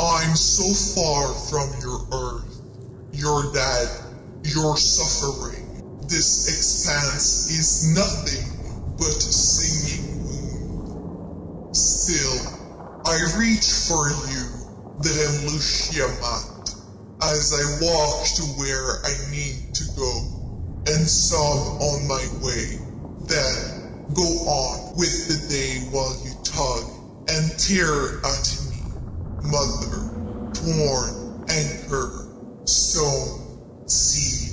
I'm so far from your earth. Your dad, your suffering. This expanse is nothing but a singing wound. Still, I reach for you, the Lucia Mat, as I walk to where I need to go, and sob on my way. Then go on with the day while you tug and tear at mother, torn anchor, stone, seed.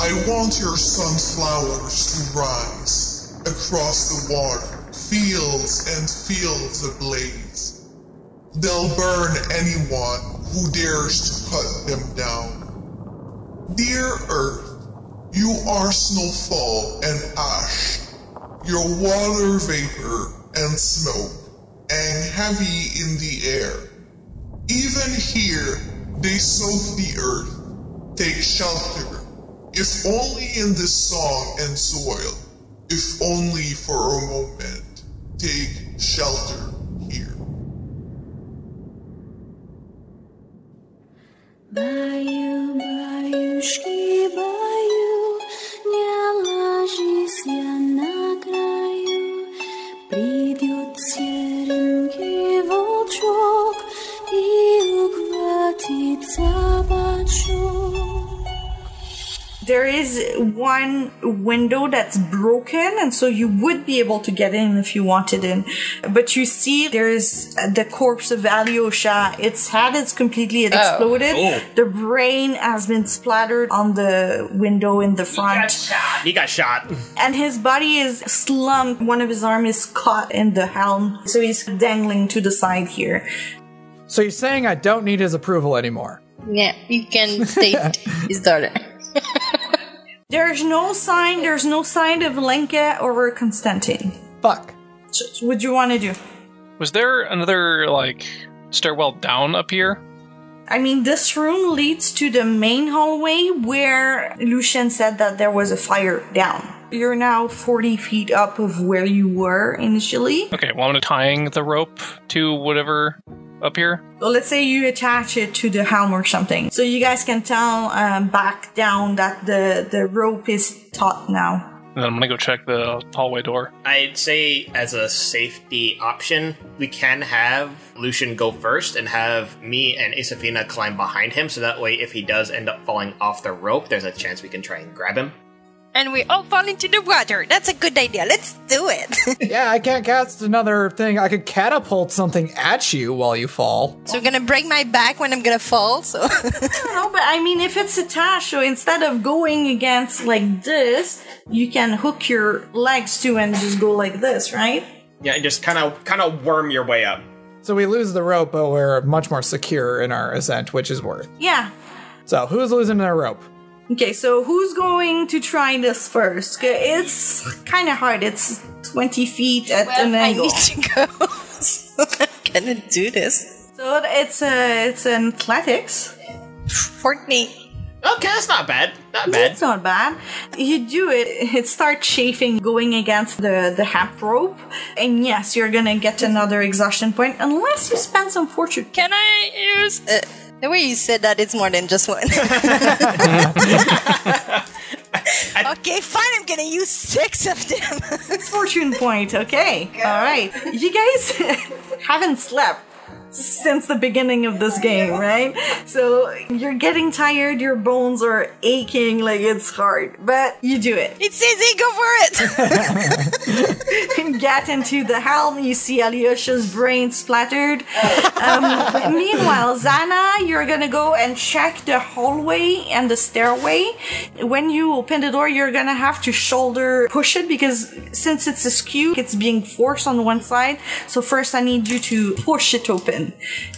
I want your sunflowers to rise across the water, fields and fields ablaze. They'll burn anyone who dares to cut them down. Dear Earth, you are snowfall and ash, your water vapor and smoke, and heavy in the air. Even here, they soak the earth, take shelter, if only in this song and soil, if only for a moment, take shelter one window that's broken, and so you would be able to get in if you wanted in. But you see, there's the corpse of Alyosha. Its head is completely exploded. Oh. The brain has been splattered on the window in the front. He got shot. And his body is slumped. One of his arms is caught in the helm. So he's dangling to the side here. So you're saying I don't need his approval anymore? Yeah, you can take his daughter. There's no sign, there's no sign of Lenka or Constantine. Fuck. So what do you want to do? Was there another like stairwell down up here? I mean, this room leads to the main hallway where Lucian said that there was a fire down. You're now 40 feet up of where you were initially. Okay, well I'm gonna tying the rope to whatever up here. So let's say you attach it to the helm or something. So you guys can tell um, back down that the, the rope is taut now. And then I'm gonna go check the hallway door. I'd say, as a safety option, we can have Lucian go first and have me and Isafina climb behind him, so that way, if he does end up falling off the rope, there's a chance we can try and grab him. And we all fall into the water. That's a good idea. Let's do it. yeah, I can't cast another thing. I could catapult something at you while you fall. so we're gonna break my back when I'm gonna fall. So I don't know, but I mean, if it's attached, so instead of going against like this, you can hook your legs to and just go like this, right? Yeah, and just kind of kind of worm your way up. So we lose the rope, but we're much more secure in our ascent, which is worth. Yeah. So who's losing their rope? Okay, so who's going to try this first? 'Kay, It's kind of hard. It's 20 feet at an angle. I angle. need to go. so I'm gonna do this. So it's a, it's an athletics. Fortnite. Okay, that's not bad. Not bad. It's not bad. You do it, it starts chafing going against the, the hemp rope. And yes, you're gonna get another exhaustion point unless you spend some fortune. Can I use? Uh, the way you said that, it's more than just one. okay, fine. I'm gonna use six of them. Six fortune point, okay. Alright. You guys haven't slept since the beginning of this game, right? So you're getting tired, your bones are aching like it's hard, but you do it. it's easy. Go for it. Get into the helm, you see Alyosha's brain splattered. Um, meanwhile, Zana, you're gonna go and check the hallway and the stairway. When you open the door, you're gonna have to shoulder push it because since it's askew, it's being forced on one side. So first, I need you to push it open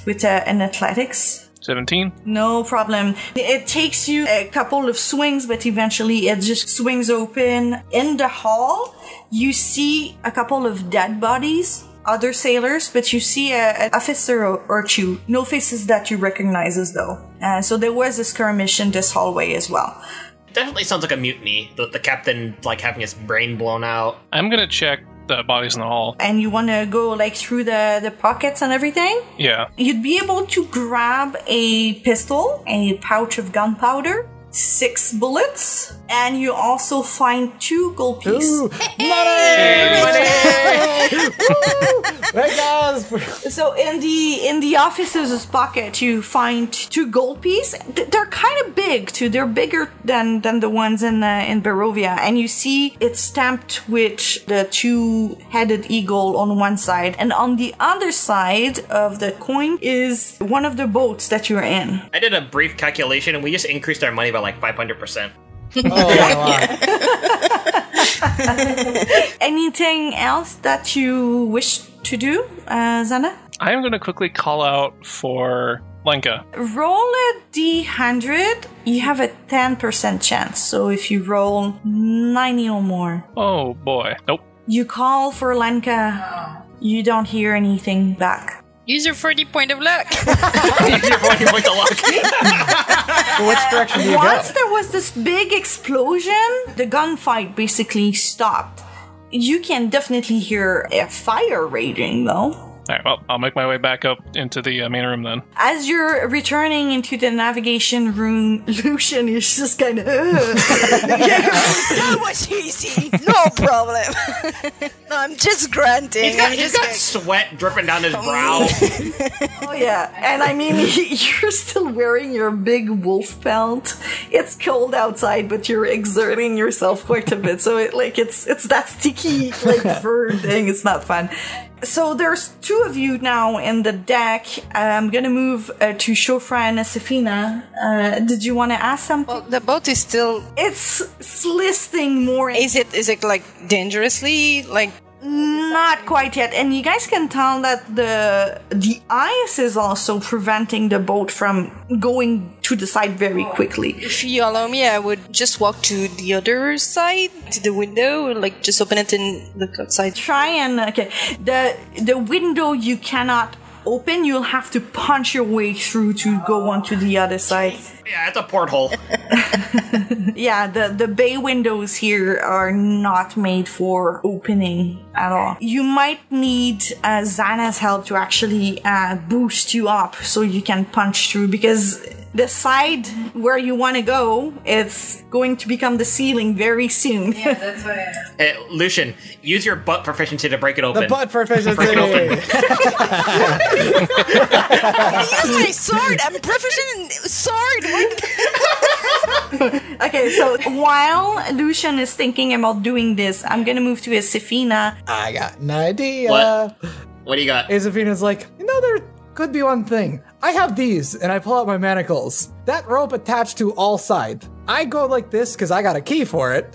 with uh, an athletics. 17. No problem. It takes you a couple of swings, but eventually it just swings open. In the hall, you see a couple of dead bodies, other sailors, but you see a, an officer or, or two. No faces that you recognize as though. Uh, so there was a skirmish in this hallway as well. Definitely sounds like a mutiny. The, the captain like having his brain blown out. I'm gonna check the bodies in the hall. and you want to go like through the, the pockets and everything, Yeah. you'd be able to grab a pistol, a pouch of gunpowder, six bullets, and you also find two gold pieces. Ooh, money! Woo! Hey guys! So in the in the officer's pocket, you find two gold pieces. They're kind of big too. They're bigger than than the ones in uh, in Barovia, and you see it's stamped with the two-headed eagle on one side, and on the other side of the coin is one of the boats that you're in. I did a brief calculation and we just increased our money by like 500%. Oh, my Anything else that you wish to do, uh, Zana? I am going to quickly call out for Lenka. Roll a d100. You have a 10% chance. So if you roll 90 or more, Oh boy. Nope. you call for Lenka. You don't hear anything back. Use your 40 point of luck. You're going to point the luck. Which direction do you Once go? there was this big explosion, the gunfight basically stopped. You can definitely hear a fire raging though. All right. Well, I'll make my way back up into the uh, main room then. As you're returning into the navigation room, Lucian is just kind of. that was easy. No problem. no, I'm just grunting. He's got, I'm he's just got sweat dripping down his brow. Oh yeah, and I mean you're still wearing your big wolf pelt. It's cold outside, but you're exerting yourself quite a bit, so it like it's it's that sticky like fur thing. It's not fun. So there's two of you now in the deck. I'm gonna move uh, to Shofra and Safina. Uh, did you want to ask something? Well, the boat is still. it's listing more. Is it? Is it like dangerously? Like Not quite yet, and you guys can tell that the the ice is also preventing the boat from going to the side very quickly. if you allow me, I would just walk to the other side, to the window, like just open it and look outside. Try and okay, the the window you cannot open. You'll have to punch your way through to go onto the other side. yeah, it's a porthole. Yeah, the the bay windows here are not made for opening at all. You might need uh, Zana's help to actually uh, boost you up so you can punch through because the side where you want to go it's going to become the ceiling very soon. Hey, eh, Lucian, use your butt proficiency to break it open. The butt proficiency. Break it open. Use my sword. I'm proficient in sword. Okay, so while Lucian is thinking about doing this, I'm gonna move to Safina. I got an idea. What? What do you got? Azafina's like, you know, there could be one thing. I have these, and I pull out my manacles. That rope attached to all sides. I go like this because I got a key for it,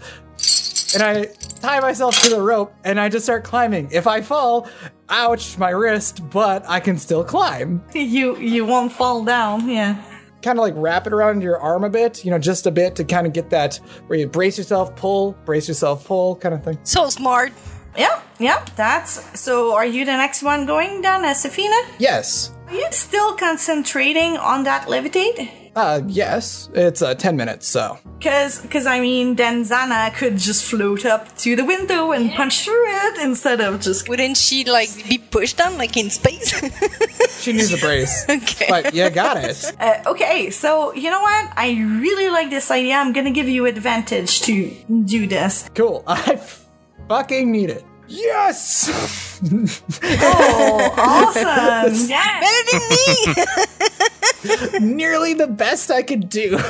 and I tie myself to the rope, and I just start climbing. If I fall, ouch, my wrist, but I can still climb. You you won't fall down, yeah. Kind of like wrap it around your arm a bit, you know, just a bit to kind of get that where you brace yourself, pull, brace yourself, pull, kind of thing. So smart. Yeah, yeah, that's so. Are you the next one going down, as Safina? Yes. Are you still concentrating on that levitate? Uh, yes. It's uh, 10 minutes, so. Cause, cause I mean, then Zana could just float up to the window and punch through it instead of just. Wouldn't she like be pushed down like in space? She needs a brace. Okay. But you got it. Uh, okay, so you know what? I really like this idea. I'm gonna give you advantage to do this. Cool. I fucking need it. Yes! Oh, awesome! yes. Better than me. Nearly the best I could do.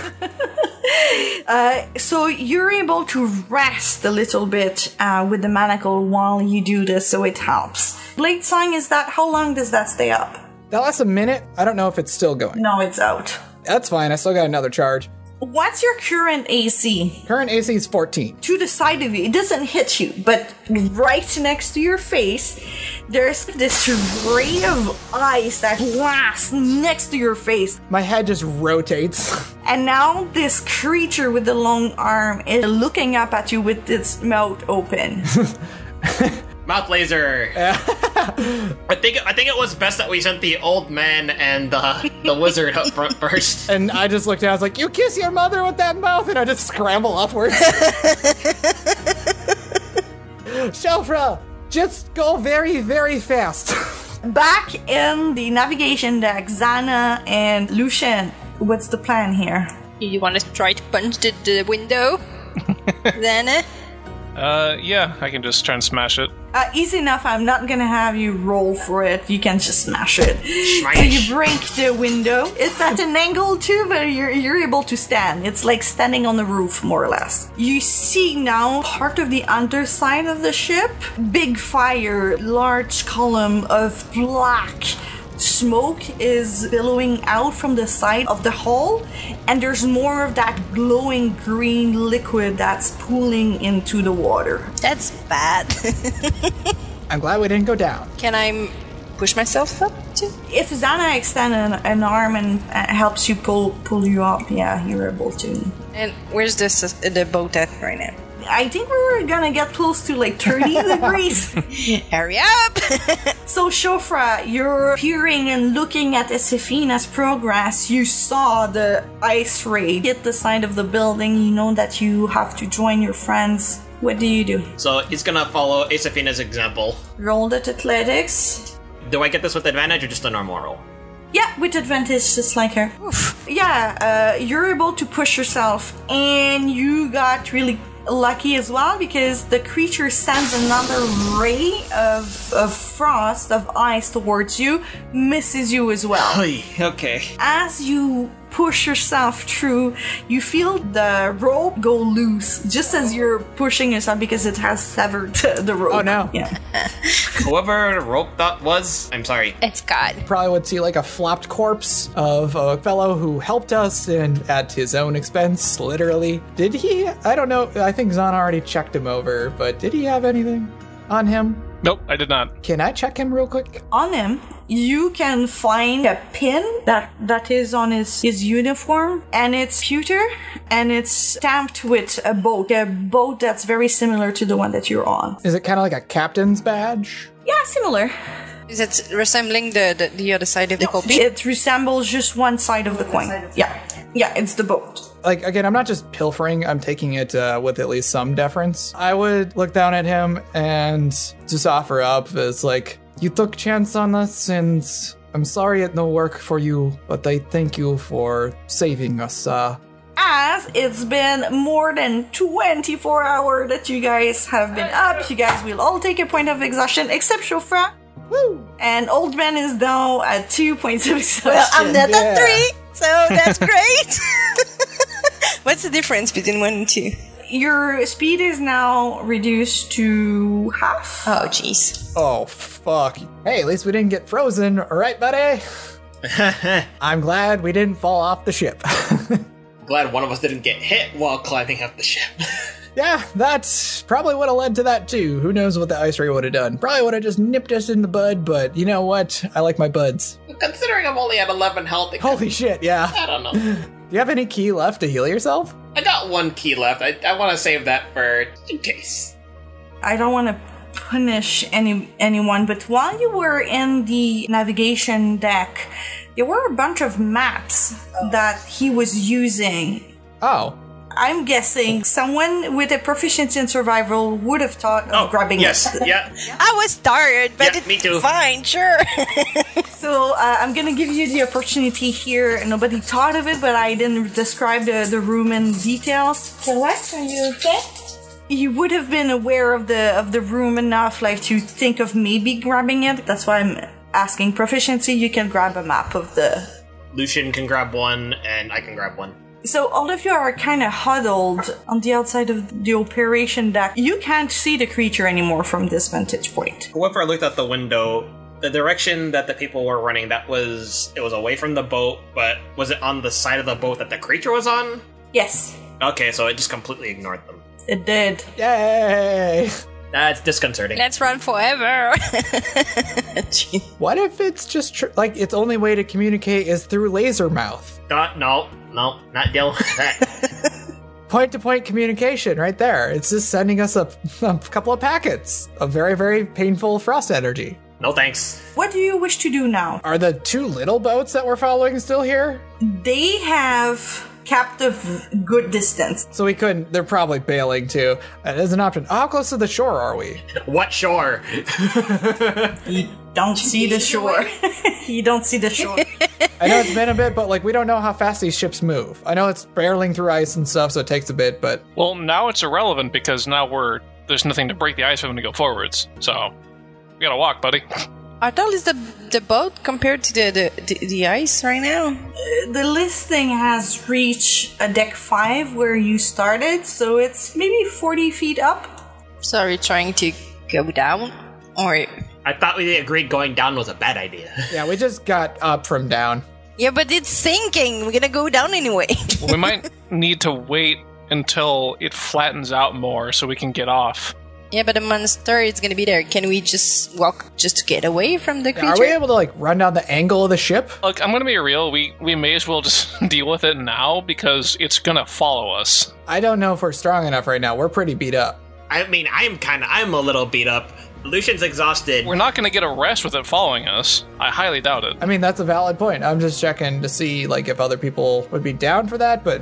So you're able to rest a little bit uh, with the manacle while you do this, so it helps. Blade song is that? How long does that stay up? That lasts a minute. I don't know if it's still going. No, it's out. That's fine. I still got another charge. What's your current AC? Current AC is 14. To the side of you, it doesn't hit you, but right next to your face, there's this ray of ice that blasts next to your face. My head just rotates. And now this creature with the long arm is looking up at you with its mouth open. Mouth laser. I think I think it was best that we sent the old man and the the wizard up front first. And I just looked at it, I was like, You kiss your mother with that mouth? And I just scramble upwards. Shofra! Just go very, very fast. Back in the navigation deck, Zana and Lucian, what's the plan here? You want to try to punch the, the window? then, eh? Uh, yeah, I can just try and smash it. Uh, easy enough. I'm not gonna have you roll for it. You can just smash it. Smash. So you break the window. It's at an angle too, but you're you're able to stand. It's like standing on the roof, more or less. You see now part of the underside of the ship. Big fire, large column of black smoke is billowing out from the side of the hull, and there's more of that glowing green liquid that's pooling into the water. that's bad. I'm glad we didn't go down. Can I push myself up too? If Zana extends an, an arm and uh, helps you pull pull you up, yeah, you're able to. And where's this uh, the boat at right now? I think we were gonna get close to like 30 degrees. Hurry up! So Shofra, you're peering and looking at Esefina's progress. You saw the ice ray hit the side of the building. You know that you have to join your friends. What do you do? So he's gonna follow Asafina's example. Roll at athletics. Do I get this with advantage or just a normal roll? Yeah, with advantage, just like her. Yeah, uh, you're able to push yourself, and you got really lucky as well because the creature sends another ray of, of frost, of ice towards you, misses you as well. okay. As you push yourself through, you feel the rope go loose just as you're pushing yourself because it has severed the rope. Oh, no. Yeah. Whoever rope that was, I'm sorry. it's God. Probably would see like a flopped corpse of a fellow who helped us and at his own expense, literally. Did he? I don't know. I think Zan already checked him over, but did he have anything on him? Nope, I did not. Can I check him real quick? on him you can find a pin that that is on his his uniform and it's pewter and it's stamped with a boat a boat that's very similar to the one that you're on Is it kind of like a captain's badge? yeah similar Is it resembling the, the, the other side of the coin? it resembles just one side of the coin yeah yeah it's the boat Like, again, I'm not just pilfering, I'm taking it uh, with at least some deference. I would look down at him and just offer up as, like, you took chance on us and I'm sorry it no work for you, but I thank you for saving us. Uh, as it's been more than 24 hours that you guys have been up you guys will all take a point of exhaustion except Shofra woo! and old man is now at two points of exhaustion Well, I'm not Yeah. at three, so that's great. What's the difference between one and two? Your speed is now reduced to half. Oh, jeez. Oh, fuck. Hey, at least we didn't get frozen, alright, buddy? I'm glad we didn't fall off the ship. Glad one of us didn't get hit while climbing up the ship. yeah, that probably would have led to that too. Who knows what the ice ray would have done? Probably would have just nipped us in the bud, but you know what? I like my buds. Considering I'm only at 11 health, it could- Holy shit, yeah. I don't know. Do you have any ki left to heal yourself? I got one ki left. I, I want to save that for in case. I don't want to punish any anyone, but while you were in the navigation deck, there were a bunch of maps that he was using. Oh, I'm guessing someone with a proficiency in survival would have thought of Oh, grabbing yes, it. yeah. I was tired, but Yeah, it's me too. fine, sure. So uh, I'm gonna give you the opportunity here. Nobody thought of it, but I didn't describe the, the room in details. So what? Are you okay? You would have been aware of the of the room enough, like to think of maybe grabbing it. That's why I'm asking proficiency. You can grab a map of the. Lucian can grab one, and I can grab one. So all of you are kind of huddled on the outside of the operation deck. You can't see the creature anymore from this vantage point. Whoever I looked out the window, the direction that the people were running, that was it was away from the boat, but was it on the side of the boat that the creature was on? Yes, Okay, so it just completely ignored them. it did. yay! That's disconcerting. Let's run forever. What if it's just tr- like its only way to communicate is through laser mouth? Uh, no, no, not dealing with that. Point to point communication right there. It's just sending us a, a couple of packets of very, very painful frost energy. no thanks. What do you wish to do now? Are the two little boats that we're following still here? They have kept a v- good distance. So we couldn't. They're probably bailing too. Uh, that is an option. How close to the shore are we? What shore? You don't see the shore. you don't see the shore. I know it's been a bit, but like we don't know how fast these ships move. I know it's barreling through ice and stuff, so it takes a bit. But Well, now it's irrelevant because now we're there's nothing to break the ice for them to go forwards. So we gotta walk, buddy. How tall is the the boat compared to the the, the, the ice right now? the listing has reached a deck five where you started, so it's maybe 40 feet up. So are you trying to go down, or I thought we agreed going down was a bad idea. yeah, we just got up from down. yeah? But it's sinking. We're gonna go down anyway. We might need to wait until it flattens out more so we can get off. Yeah, but the monster is gonna be there. Can we just walk just to get away from the creature? Are we able to like run down the angle of the ship? Look, I'm gonna be real. We we may as well just deal with it now because it's gonna follow us. I don't know if we're strong enough right now. We're pretty beat up. I mean, I'm kind of, I'm a little beat up. Lucian's exhausted. We're not gonna get a rest with it following us. I highly doubt it. I mean, that's a valid point. I'm just checking to see like if other people would be down for that, but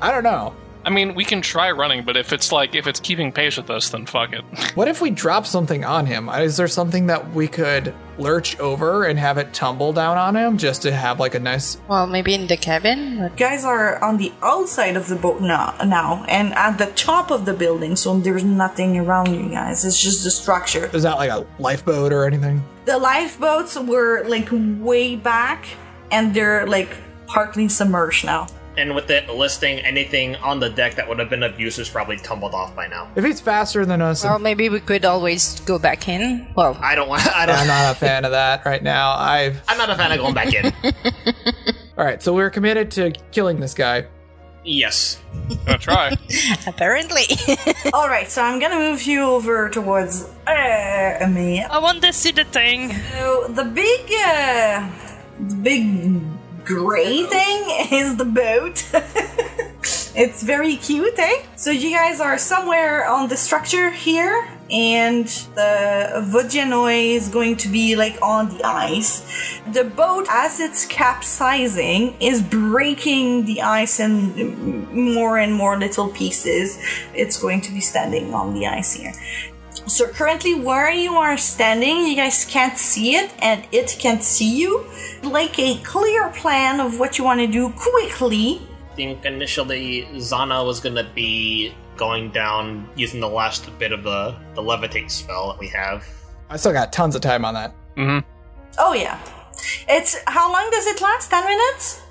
I don't know. I mean, we can try running, but if it's like if it's keeping pace with us, then fuck it. What if we drop something on him? Uh, is there something that we could lurch over and have it tumble down on him just to have like a nice well, maybe in the cabin. But guys are on the outside of the boat now, now and at the top of the building, so there's nothing around you guys. It's just the structure. is that like a lifeboat or anything? The lifeboats were like way back, and they're like partly submerged now. And with it listing anything on the deck that would have been of use is probably tumbled off by now. If he's faster than us, well, maybe we could always go back in. Well, I don't want. I don't. I'm not a fan of that right now. I've I'm not a fan of going back in. all right. So we're committed to killing this guy. yes. Gonna try. apparently. All right, so I'm gonna move you over towards uh, me. I want to see the thing. So the big, uh, the big gray thing is the boat. it's very cute, eh? So you guys are somewhere on the structure here, and the Vodyanoy is going to be like on the ice. The boat, as it's capsizing, is breaking the ice in more and more little pieces. It's going to be standing on the ice here. So currently where you are standing, you guys can't see it and it can't see you. Like a clear plan of what you want to do quickly. I think initially Zana was gonna be going down using the last bit of the the levitate spell that we have. I still got tons of time on that. hmm Oh yeah. It's how long does it last? 10 minutes?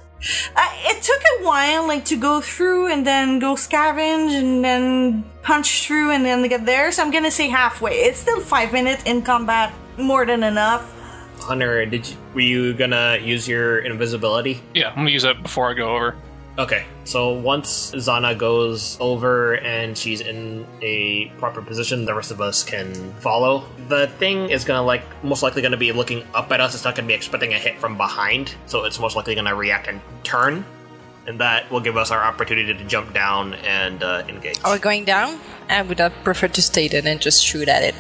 Uh, it took a while like to go through and then go scavenge and then punch through and then get there. So I'm going to say halfway. It's still 5 minutes in combat, more than enough. Hunter, did you, were you gonna use your invisibility? Yeah, I'm gonna use that before I go over. Okay, so once Zana goes over and she's in a proper position, the rest of us can follow. The thing is gonna like most likely gonna be looking up at us. It's not gonna be expecting a hit from behind, so it's most likely gonna react and turn, and that will give us our opportunity to jump down and uh, engage. Are we going down? I would have preferred to stay then and just shoot at it.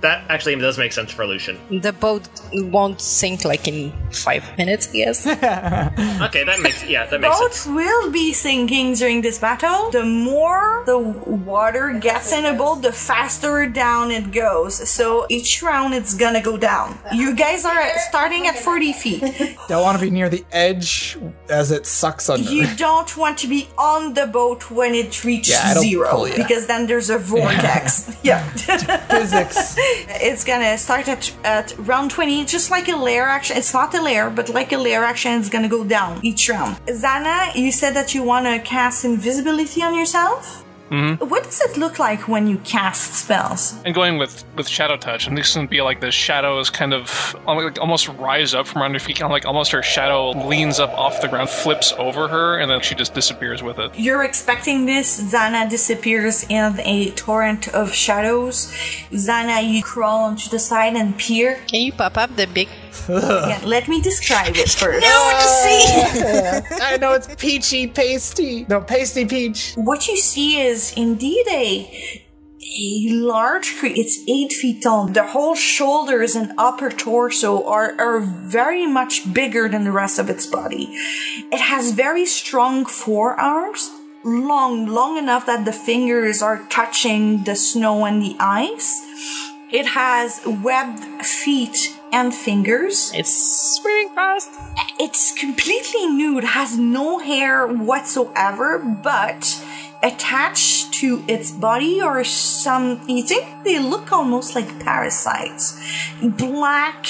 That actually does make sense for Lucian. The boat won't sink like in five minutes, I guess. Okay, that makes yeah, that makes boat sense. will be sinking during this battle. The more the water gets in a boat, the faster down it goes. So each round it's gonna go down. You guys are starting at 40 feet. Don't want to be near the edge as it sucks under. You don't want to be on the boat when it reaches Yeah, zero pull ya. because then there's a vortex. yeah. Physics. It's gonna start at, at round 20, just like a lair action. It's not a lair, but like a lair action, it's gonna go down each round. Zana, you said that you want to cast invisibility on yourself? Mm-hmm. What does it look like when you cast spells? And going with with shadow touch, and this can be like the shadows kind of like almost rise up from under her feet, kind of like almost her shadow leans up off the ground, flips over her, and then she just disappears with it. You're expecting this. Zana disappears in a torrent of shadows. Zana, you crawl onto the side and peer. Can you pop up the big? Again, let me describe it first. I know it's peachy pasty. No, pasty peach. What you see is indeed a a large creature. It's eight feet tall. The whole shoulders and upper torso are, are very much bigger than the rest of its body. It has very strong forearms, long, long enough that the fingers are touching the snow and the ice. It has webbed feet and fingers. It's swimming fast. It's completely nude, has no hair whatsoever, but attached to its body are some, you think they look almost like parasites. Black,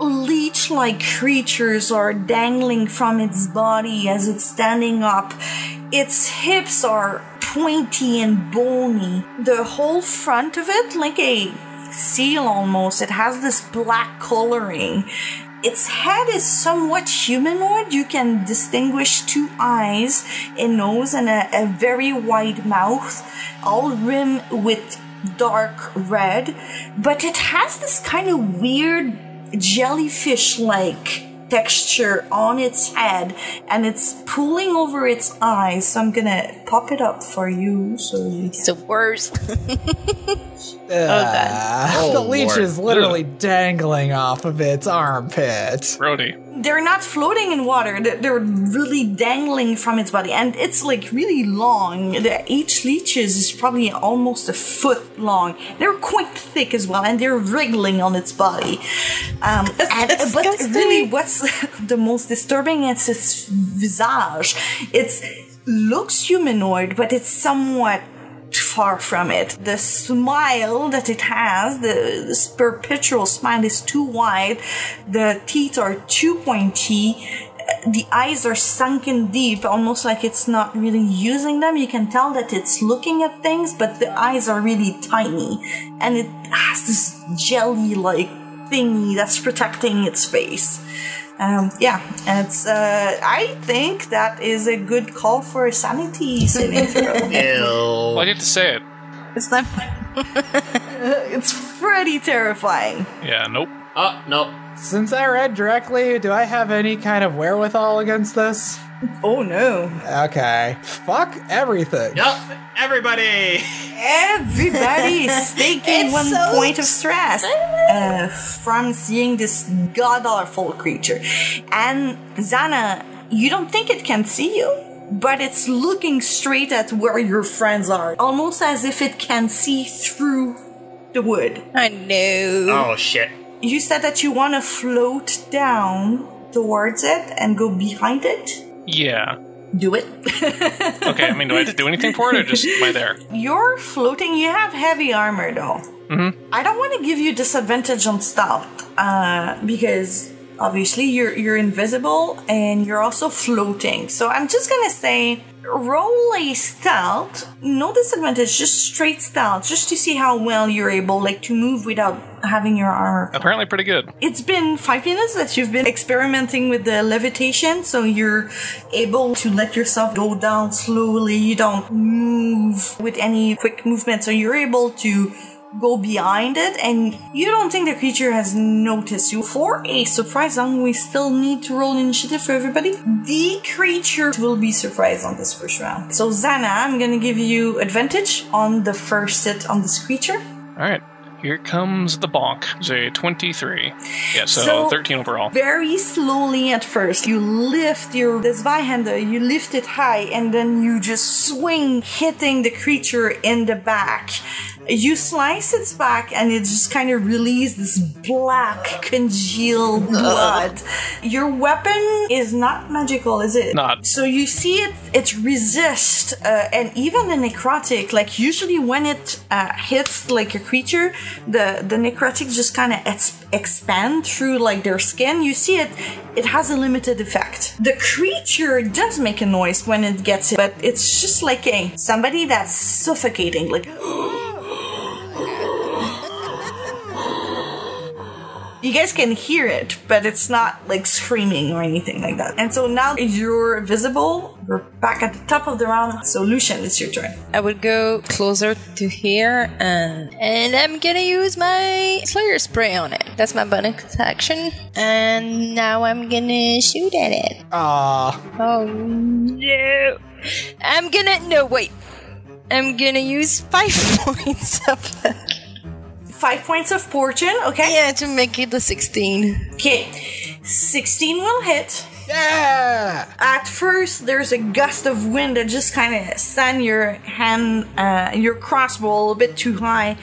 leech like creatures are dangling from its body as it's standing up. Its hips are pointy and bony. The whole front of it, like a seal almost, it has this black coloring. Its head is somewhat humanoid. You can distinguish two eyes, a nose, and a, a very wide mouth, all rimmed with dark red. But it has this kind of weird jellyfish like texture on its head and it's pulling over its eyes. So I'm gonna pop it up for you so you It's the worst. The Oh, leech Lord. is literally dangling off of its armpit. Brody. they're not floating in water. They're they're really dangling from its body. And it's like really long. The each leeches is probably almost a foot long. They're quite thick as well and they're wriggling on its body. Um, and, but really what's the most disturbing is its visage. It's looks humanoid but it's somewhat far from it. The smile that it has, the, this perpetual smile is too wide, the teeth are too pointy, the eyes are sunken deep, almost like it's not really using them. You can tell that it's looking at things, but the eyes are really tiny, and it has this jelly like thingy that's protecting its face. Um, yeah, it's. Uh, I think that is a good call for sanity saving throw. Ew. Why'd you to say it? It's not. it's pretty terrifying. Yeah, nope. Oh, no. Since I read directly, do I have any kind of wherewithal against this? Oh no! Okay. Fuck everything. Yep. Everybody. Everybody is taking one so point of stress uh, from seeing this god awful creature. And Zana, you don't think it can see you, but it's looking straight at where your friends are, almost as if it can see through the wood. I know. Oh, shit. You said that you want to float down towards it and go behind it. Yeah. Do it. Okay, I mean, do I have to do anything for it or just am I there? You're floating. You have heavy armor, though. Mm-hmm. I don't want to give you disadvantage on stealth, uh, because obviously you're you're invisible and you're also floating. So I'm just gonna say roll a stealth, no disadvantage, just straight stealth, just to see how well you're able, like, to move without having your armor. Apparently pretty good. It's been five minutes that you've been experimenting with the levitation, so you're able to let yourself go down slowly. You don't move with any quick movement, so you're able to go behind it, and you don't think the creature has noticed you. For a surprise round, we still need to roll initiative for everybody. The creature will be surprised on this first round. So, Zana, I'm gonna give you advantage on the first hit on this creature. Alright. Here comes the bonk. It's a 23. Yeah, so, So- 13 overall. very slowly at first. You lift your this Zweihander, you lift it high, and then you just swing, hitting the creature in the back. You slice its back, and it just kind of releases this black, congealed blood. Your weapon is not magical, is it? Not. So you see it, it resist, uh, and even the necrotic. Like usually when it uh, hits like a creature, the the necrotic just kind of ex- expand through like their skin. You see it, it has a limited effect. The creature does make a noise when it gets it, but it's just like a somebody that's suffocating, like. You guys can hear it, but it's not like screaming or anything like that. And so now you're visible. We're back at the top of the round. So Lucian, it's your turn. I would go closer to here and and I'm gonna use my Slayer's Prey on it. That's my bonus action. And now I'm gonna shoot at it. Ah, Oh no. I'm gonna no wait. I'm gonna use five points of luck. Five points of fortune, okay? Yeah, to make it a 16. Okay. 16 will hit. Yeah! At first, there's a gust of wind that just kind of sent your hand, uh, your crossbow a little bit too high.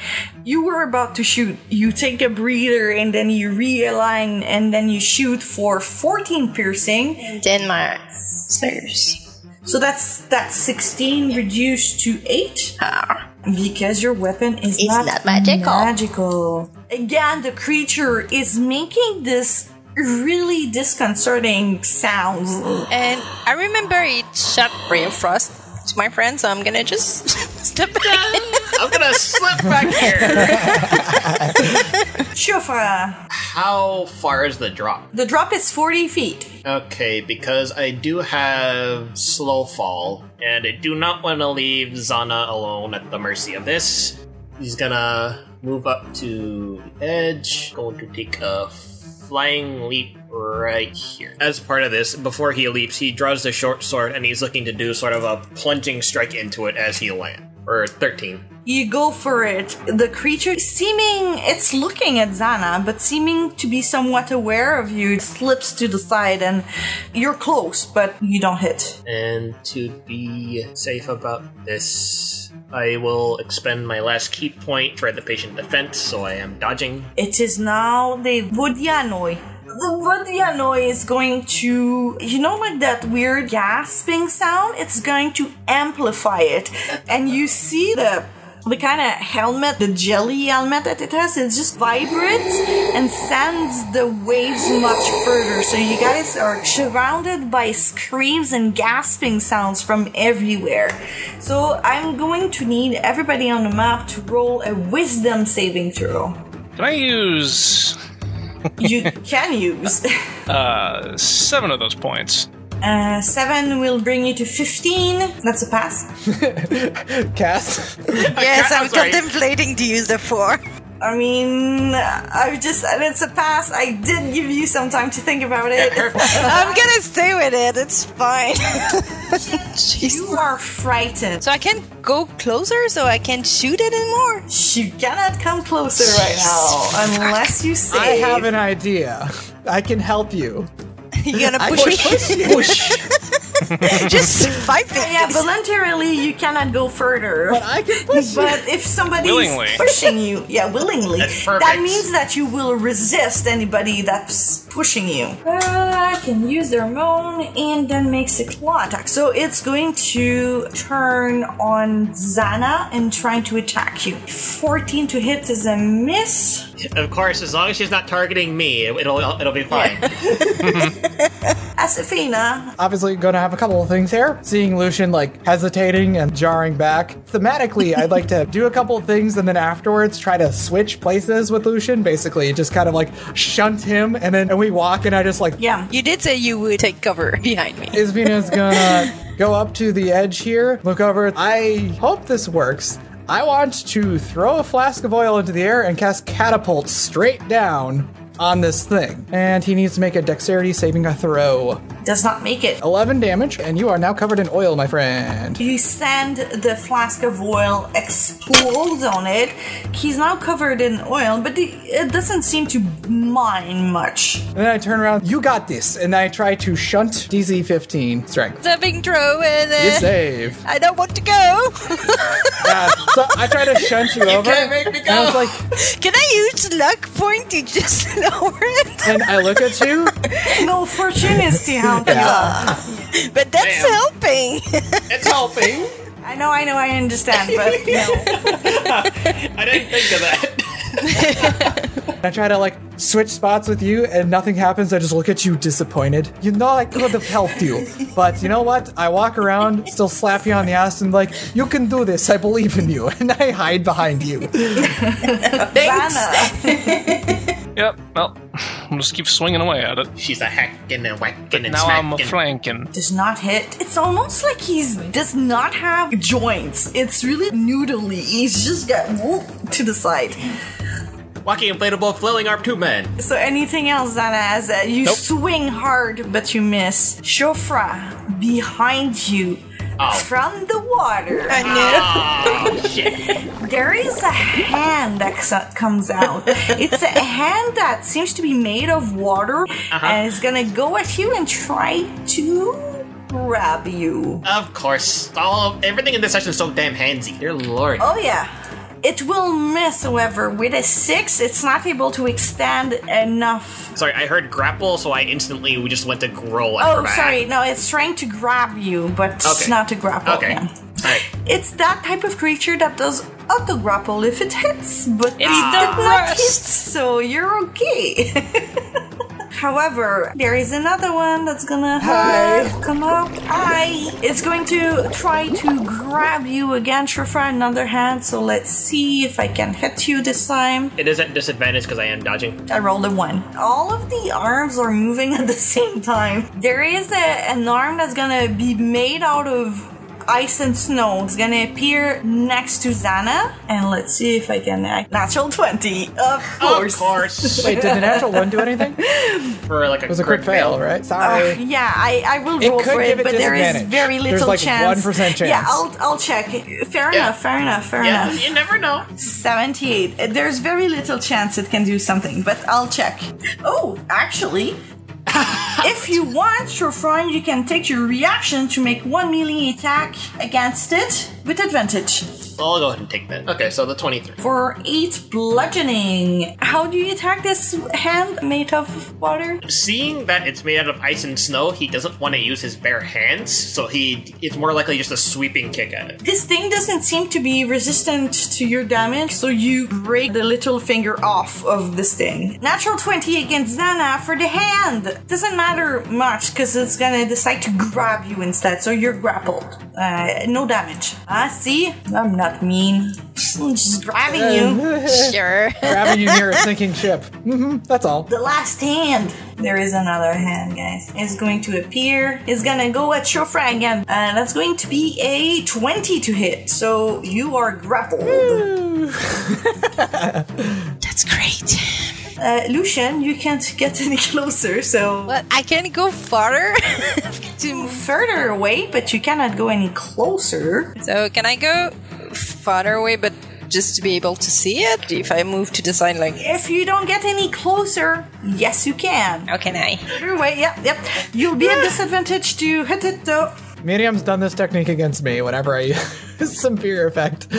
You were about to shoot. You take a breather and then you realign and then you shoot for 14 piercing. Then my Slayers. So that's that's 16 reduced to 8 Ah. Because your weapon is It's not, not magical. magical. Again, the creature is making this really disconcerting sounds. And I remember it shot Ray Frost to my friend, so I'm gonna just step back. I'm gonna slip back here. Shufra, uh, How far is the drop? the drop is 40 feet. Okay, because I do have slow fall, and I do not want to leave Zana alone at the mercy of this. He's gonna move up to the edge, going to take a flying leap right here. As part of this, before he leaps, he draws the short sword and he's looking to do sort of a plunging strike into it as he lands. Or 13. You go for it. The creature, seeming, it's looking at Zana, but seeming to be somewhat aware of you, slips to the side and you're close, but you don't hit. And to be safe about this, I will expend my last ki point for the patient defense, so I am dodging. It is now the Vodyanoy. The Vodyanoy is going to, you know, like that weird gasping sound? It's going to amplify it. And you see the the kind of helmet, the jelly helmet that it has, it just vibrates and sends the waves much further. So you guys are surrounded by screams and gasping sounds from everywhere. So I'm going to need everybody on the map to roll a wisdom saving throw. Can I use you can use. uh, seven of those points? Uh, seven will bring you to 15. That's a pass. Cass? yes, I'm I'm contemplating to use the four. I mean, I just, and it's a pass. I did give you some time to think about it. I'm gonna stay with it. It's fine. You are frightened. so I can't go closer, so I can't shoot it anymore. You cannot come closer right now unless you save. I have an idea. I can help you. You gonna push push, me? push, push. Just five feet. Yeah, voluntarily you cannot go further. But I can push you. But if somebody is pushing you, yeah, willingly, that means that you will resist anybody that's pushing you. Uh, can use their moan and then makes a claw attack. So it's going to turn on Zana and trying to attack you. 14 to hit is a miss. Of course, as long as she's not targeting me, it- it'll it'll be fine. Asafina, Obviously, gonna have a couple of things here. Seeing Lucian like hesitating and jarring back. Thematically, I'd like to do a couple of things and then afterwards try to switch places with Lucian. Basically, just kind of like shunt him and then and we walk and I just like yeah. You did say you would take cover behind me. Isvina's gonna go up to the edge here, look over. I hope this works. I want to throw a flask of oil into the air and cast catapult straight down on this thing. And he needs to make a dexterity saving a throw. Does not make it. 11 damage, and you are now covered in oil, my friend. You send the flask of oil, explodes on it. He's now covered in oil, but it- it doesn't seem to mind much. And then I turn around, you got this, and I try to shunt DC 15 strength. Saving throw and You uh, save. I don't want to go. Yeah, so I try to shunt you, over. can't make me And I was like, Can I use luck point to just lower it? and I look at you, No fortune is to help you out. But that's Damn. helping. it's helping. I know, I know, I understand, but no. I didn't think of that. I try to like switch spots with you and nothing happens. I just look at you disappointed. You know I could have helped you. But you know what? I walk around, still slap you on the ass and like, you can do this. I believe in you. And I hide behind you. Vanna. Yep. Well, I'll just keep swinging away at it. She's a hacking and whacking and Now I'm a flanking. does not hit. It's almost like he's does not have joints. It's really noodly. He's just got whoop to the side. Walking inflatable flailing arm two men. So anything else, Zana, as uh, you Nope. swing hard but you miss. Shofra, behind you, Oh. from the water. Oh, shit. There is a hand that comes out. It's a hand that seems to be made of water uh-huh. and it's gonna go at you and try to grab you. Of course. All everything in this session is so damn handsy. Dear lord. Oh yeah. It will miss, however. With a six, it's not able to extend enough. Sorry, I heard grapple, so I instantly we just went to roll Oh, sorry. No, it's trying to grab you, but Okay. not to grapple. Okay. yeah. Alright. It's that type of creature that does auto grapple if it hits, but It's it did not hit, so you're okay. However, there is another one that's gonna Hi. come up. Hi. It's going to try to grab you again, Shrifa, another hand. So let's see if I can hit you this time. It is at disadvantage because I am dodging. I rolled a one. All of the arms are moving at the same time. There is a, an arm that's gonna be made out of ice and snow. is gonna appear next to Zana, and let's see if I can. act- Natural twenty, of course. Of course. Wait, did the natural one do anything? It For like a was a crit fail, right? Sorry. Uh, yeah, I, I will It roll could for give it, it but there is disadvantage. very There's little like chance. 1% Yeah, chance. I'll I'll check. Fair Yeah. enough. Fair enough. Fair Yeah, enough. you never know. 78. Uh, There's very little chance it can do something, but I'll check. Oh, actually, if you want, your friend, you can take your reaction to make one melee attack against it with advantage. I'll go ahead and take that. Okay, so the 23. For 8 bludgeoning. How do you attack this hand made of water? Seeing that it's made out of ice and snow, he doesn't want to use his bare hands, so he it's more likely just a sweeping kick at it. This thing doesn't seem to be resistant to your damage, so you break the little finger off of this thing. Natural 20 against Zana for the hand. Doesn't matter much because it's gonna decide to grab you instead, so you're grappled. Uh, no damage. Ah, see? I'm not mean. I'm just grabbing you. Sure. Grabbing you near a sinking ship. hmm that's all. The last hand. There is another hand, guys. It's going to appear. It's gonna go at Shofra again. And that's going to be a 20 to hit. So you are grappled. That's great. Uh, Lucian, you can't get any closer, so But I can go farther to move. further away, but you cannot go any closer. So can I go farther away, but just to be able to see it? If I move to the side, like If you don't get any closer, yes, you can. how can I? Further way, yep, yep. You'll be at ah. disadvantage to hit it though. Miriam's done this technique against me whenever I use some fear effect.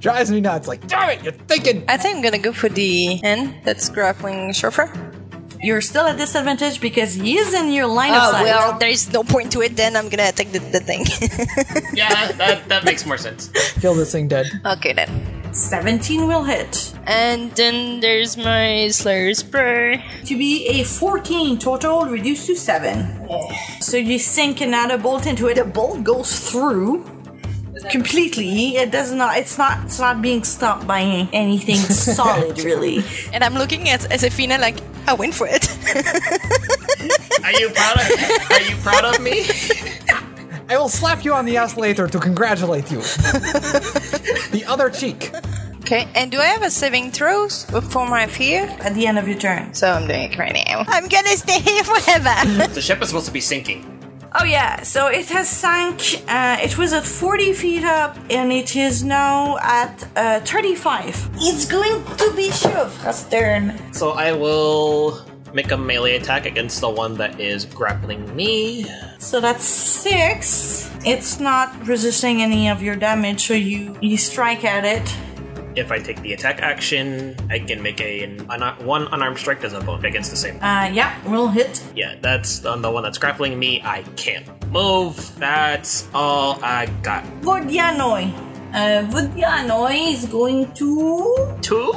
Drives me nuts. Like, damn it, you're thinking. I think I'm gonna go for the end that's grappling Shofra. You're still at disadvantage because he is in your line of Oh sight. well, there's no point to it. Then I'm gonna attack the, the thing. Yeah, that, that makes more sense. Kill this thing dead. okay then. 17 will hit. And then there's my Slayer's Prey. To be a 14 total, reduced to 7. So you sink another bolt into it. The bolt goes through completely. It does not. It's not. It's not being stopped by anything solid, really. And I'm looking at as Esefina like, I went for it. Are you proud of Are you proud of me? I will slap you on the ass later to congratulate you. the other cheek. okay, and do I have a saving throws for my fear? At the end of your turn. So I'm doing it right now. I'm gonna stay here forever. The ship is supposed to be sinking. Oh yeah. So it has sunk. Uh, it was at 40 feet up, and it is now at uh, 35. It's going to be Shuvra's turn. So I will make a melee attack against the one that is grappling me. So that's six. It's not resisting any of your damage, so you you strike at it. If I take the attack action, I can make a an, un- one unarmed strike as a bonus against the same. Uh, yeah, roll hit. Yeah, that's on the one that's grappling me. I can't move. That's all I got. Vodyanoy. Uh, Vodyanoy is going to. Two.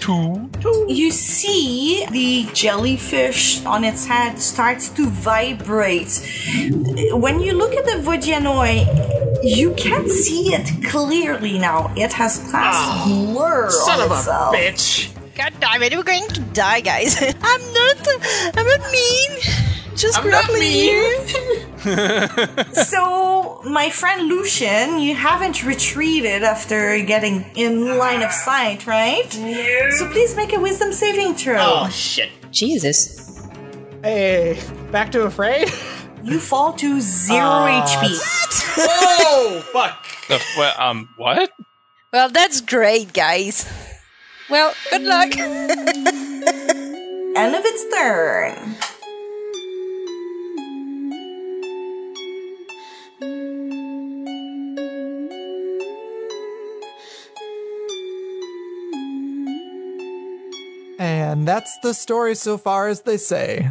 Two. You see the jellyfish on its head starts to vibrate. When you look at the Vodyanoy, you can see it clearly now. It has cast blur Ah, Son on of a bitch. God damn it, we're going to die, guys. I'm not. I'm not mean. Just I'm not grappling mean. you. So, my friend Lucian, you haven't retreated after getting in line of sight, right? So please make a wisdom saving throw. Oh shit. Jesus. Hey, back to afraid? You fall to zero Ah, HP. Oh fuck! The, what, um, what? Well, that's great, guys. Well, good luck. End of its turn. And that's the story so far, as they say.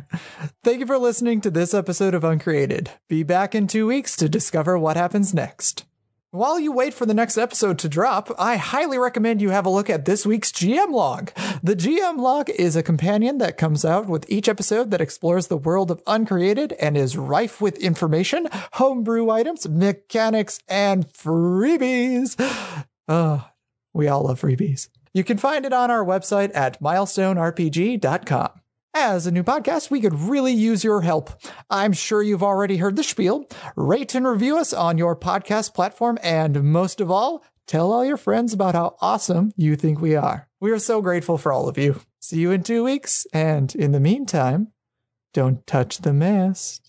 Thank you for listening to this episode of Uncreated. Be back in two weeks to discover what happens next. While you wait for the next episode to drop, I highly recommend you have a look at this week's GM log. The GM log is a companion that comes out with each episode that explores the world of Uncreated and is rife with information, homebrew items, mechanics, and freebies. Oh, we all love freebies. You can find it on our website at milestonerpg.com. As a new podcast, we could really use your help. I'm sure you've already heard the spiel. Rate and review us on your podcast platform, and most of all, tell all your friends about how awesome you think we are. We are so grateful for all of you. See you in two weeks, and in the meantime, don't touch the mist.